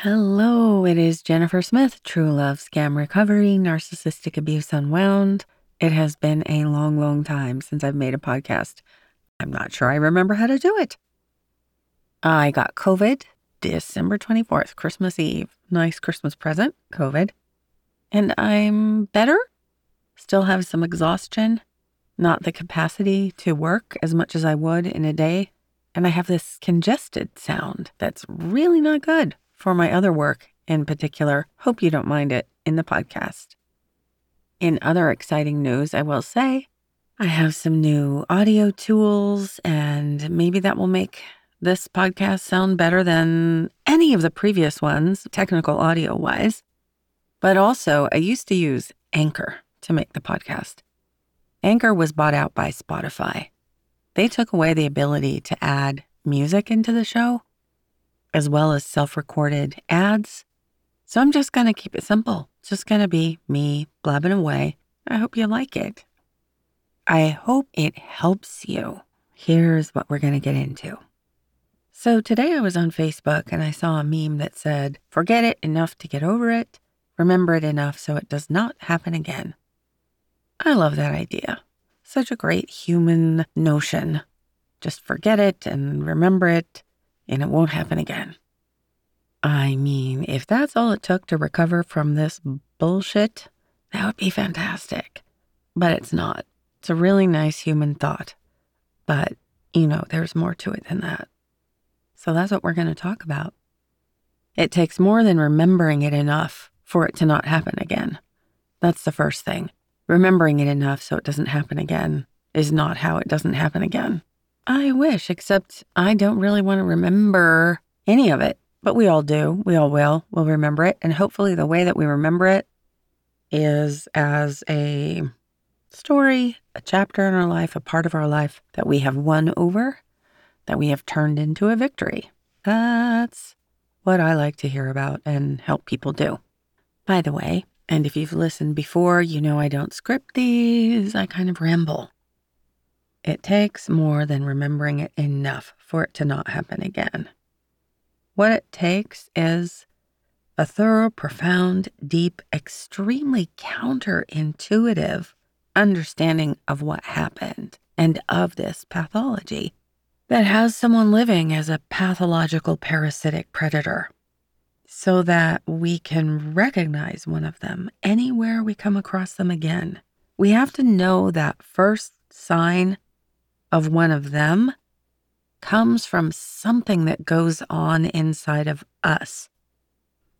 Hello, it is Jennifer Smith, True Love Scam Recovery, Narcissistic Abuse Unwound. It has been a long, long time since I've made a podcast. I'm not sure I remember how to do it. I got COVID December 24th, Christmas Eve. Nice Christmas present, COVID. And I'm better. Still have some exhaustion, not the capacity to work as much as I would in a day. And I have this congested sound that's really not good for my other work in particular. Hope you don't mind it in the podcast. In other exciting news, I will say I have some new audio tools, and maybe that will make this podcast sound better than any of the previous ones, technical audio wise. But also, I used to use Anchor to make the podcast. Anchor was bought out by Spotify. They took away the ability to add music into the show, as well as self recorded ads. So I'm just going to keep it simple just going to be me blabbing away. I hope you like it. I hope it helps you. Here's what we're going to get into. So today I was on Facebook and I saw a meme that said, Forget it enough to get over it, remember it enough so it does not happen again. I love that idea. Such a great human notion. Just forget it and remember it, and it won't happen again. I mean, if that's all it took to recover from this bullshit, that would be fantastic. But it's not. It's a really nice human thought. But, you know, there's more to it than that. So that's what we're going to talk about. It takes more than remembering it enough for it to not happen again. That's the first thing. Remembering it enough so it doesn't happen again is not how it doesn't happen again. I wish, except I don't really want to remember any of it. But we all do. We all will. We'll remember it. And hopefully, the way that we remember it is as a story, a chapter in our life, a part of our life that we have won over, that we have turned into a victory. That's what I like to hear about and help people do. By the way, and if you've listened before, you know I don't script these, I kind of ramble. It takes more than remembering it enough for it to not happen again. What it takes is a thorough, profound, deep, extremely counterintuitive understanding of what happened and of this pathology that has someone living as a pathological parasitic predator so that we can recognize one of them anywhere we come across them again. We have to know that first sign of one of them comes from something that goes on inside of us.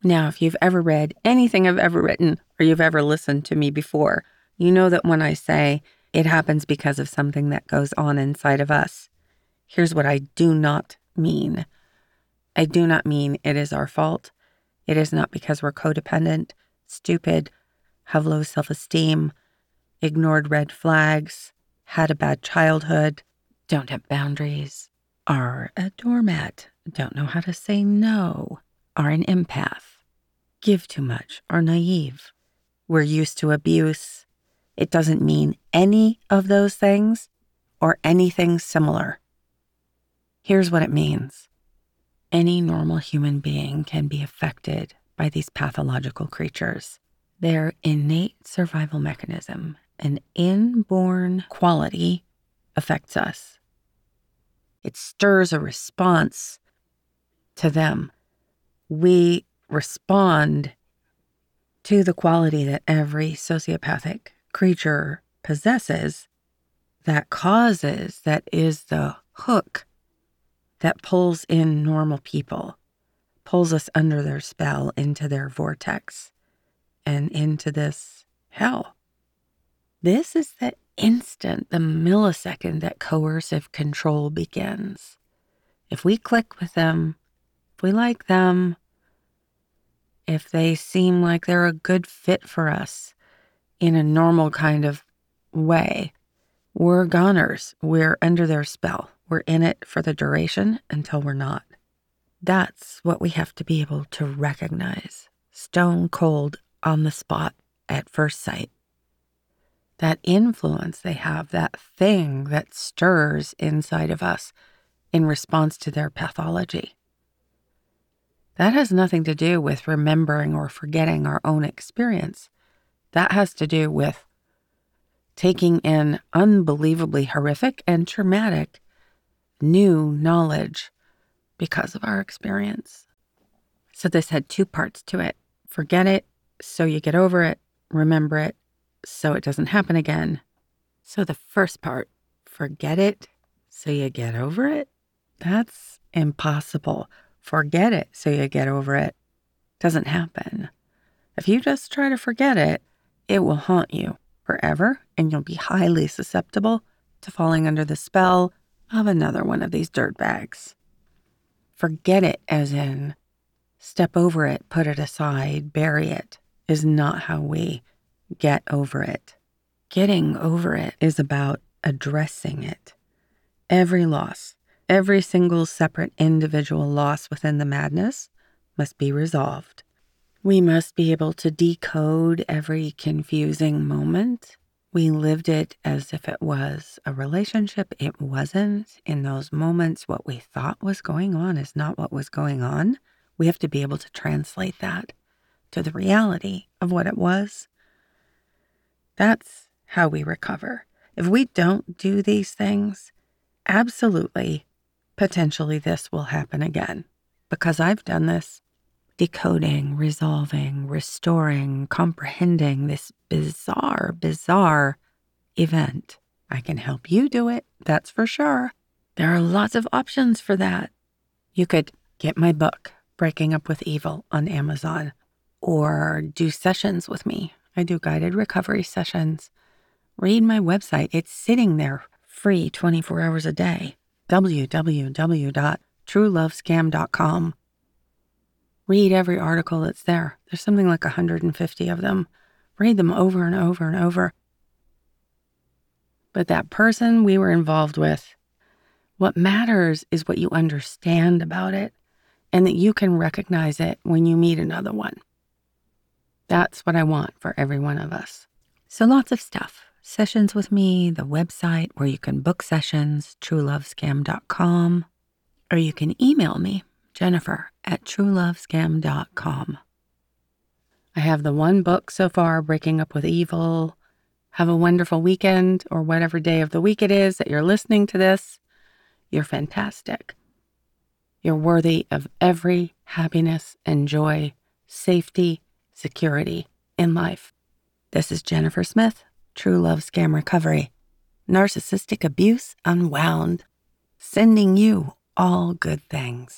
Now, if you've ever read anything I've ever written or you've ever listened to me before, you know that when I say it happens because of something that goes on inside of us, here's what I do not mean. I do not mean it is our fault. It is not because we're codependent, stupid, have low self esteem, ignored red flags, had a bad childhood, don't have boundaries, are a doormat, don't know how to say no, are an empath, give too much, are naive. We're used to abuse. It doesn't mean any of those things or anything similar. Here's what it means any normal human being can be affected by these pathological creatures. Their innate survival mechanism, an inborn quality, affects us. It stirs a response to them. We respond to the quality that every sociopathic creature possesses that causes, that is the hook that pulls in normal people, pulls us under their spell into their vortex and into this hell. This is the instant, the millisecond that coercive control begins. If we click with them, if we like them, if they seem like they're a good fit for us in a normal kind of way, we're goners. We're under their spell. We're in it for the duration until we're not. That's what we have to be able to recognize stone cold on the spot at first sight that influence they have, that thing that stirs inside of us in response to their pathology. That has nothing to do with remembering or forgetting our own experience. That has to do with taking in unbelievably horrific and traumatic new knowledge because of our experience. So this had two parts to it forget it so you get over it, remember it so it doesn't happen again. So the first part, forget it so you get over it, that's impossible. Forget it so you get over it doesn't happen. If you just try to forget it, it will haunt you forever and you'll be highly susceptible to falling under the spell of another one of these dirt bags. Forget it, as in step over it, put it aside, bury it, is not how we get over it. Getting over it is about addressing it. Every loss, every single separate individual loss within the madness must be resolved. We must be able to decode every confusing moment we lived it as if it was a relationship. It wasn't. In those moments, what we thought was going on is not what was going on. We have to be able to translate that to the reality of what it was. That's how we recover. If we don't do these things, absolutely, potentially this will happen again. Because I've done this decoding, resolving, restoring, comprehending this bizarre, bizarre event. I can help you do it, that's for sure. There are lots of options for that. You could get my book, Breaking Up with Evil, on Amazon, or do sessions with me. I do guided recovery sessions. Read my website, it's sitting there free 24 hours a day www.truelovescam.com Read every article that's there. There's something like 150 of them. Read them over and over and over. But that person we were involved with, what matters is what you understand about it and that you can recognize it when you meet another one. That's what I want for every one of us. So lots of stuff. Sessions with me, the website where you can book sessions, truelovescam.com, or you can email me, Jennifer at truelovescam.com. I have the one book so far, Breaking Up with Evil. Have a wonderful weekend or whatever day of the week it is that you're listening to this. You're fantastic. You're worthy of every happiness and joy, safety, security in life. This is Jennifer Smith, True Love Scam Recovery, Narcissistic Abuse Unwound, sending you all good things.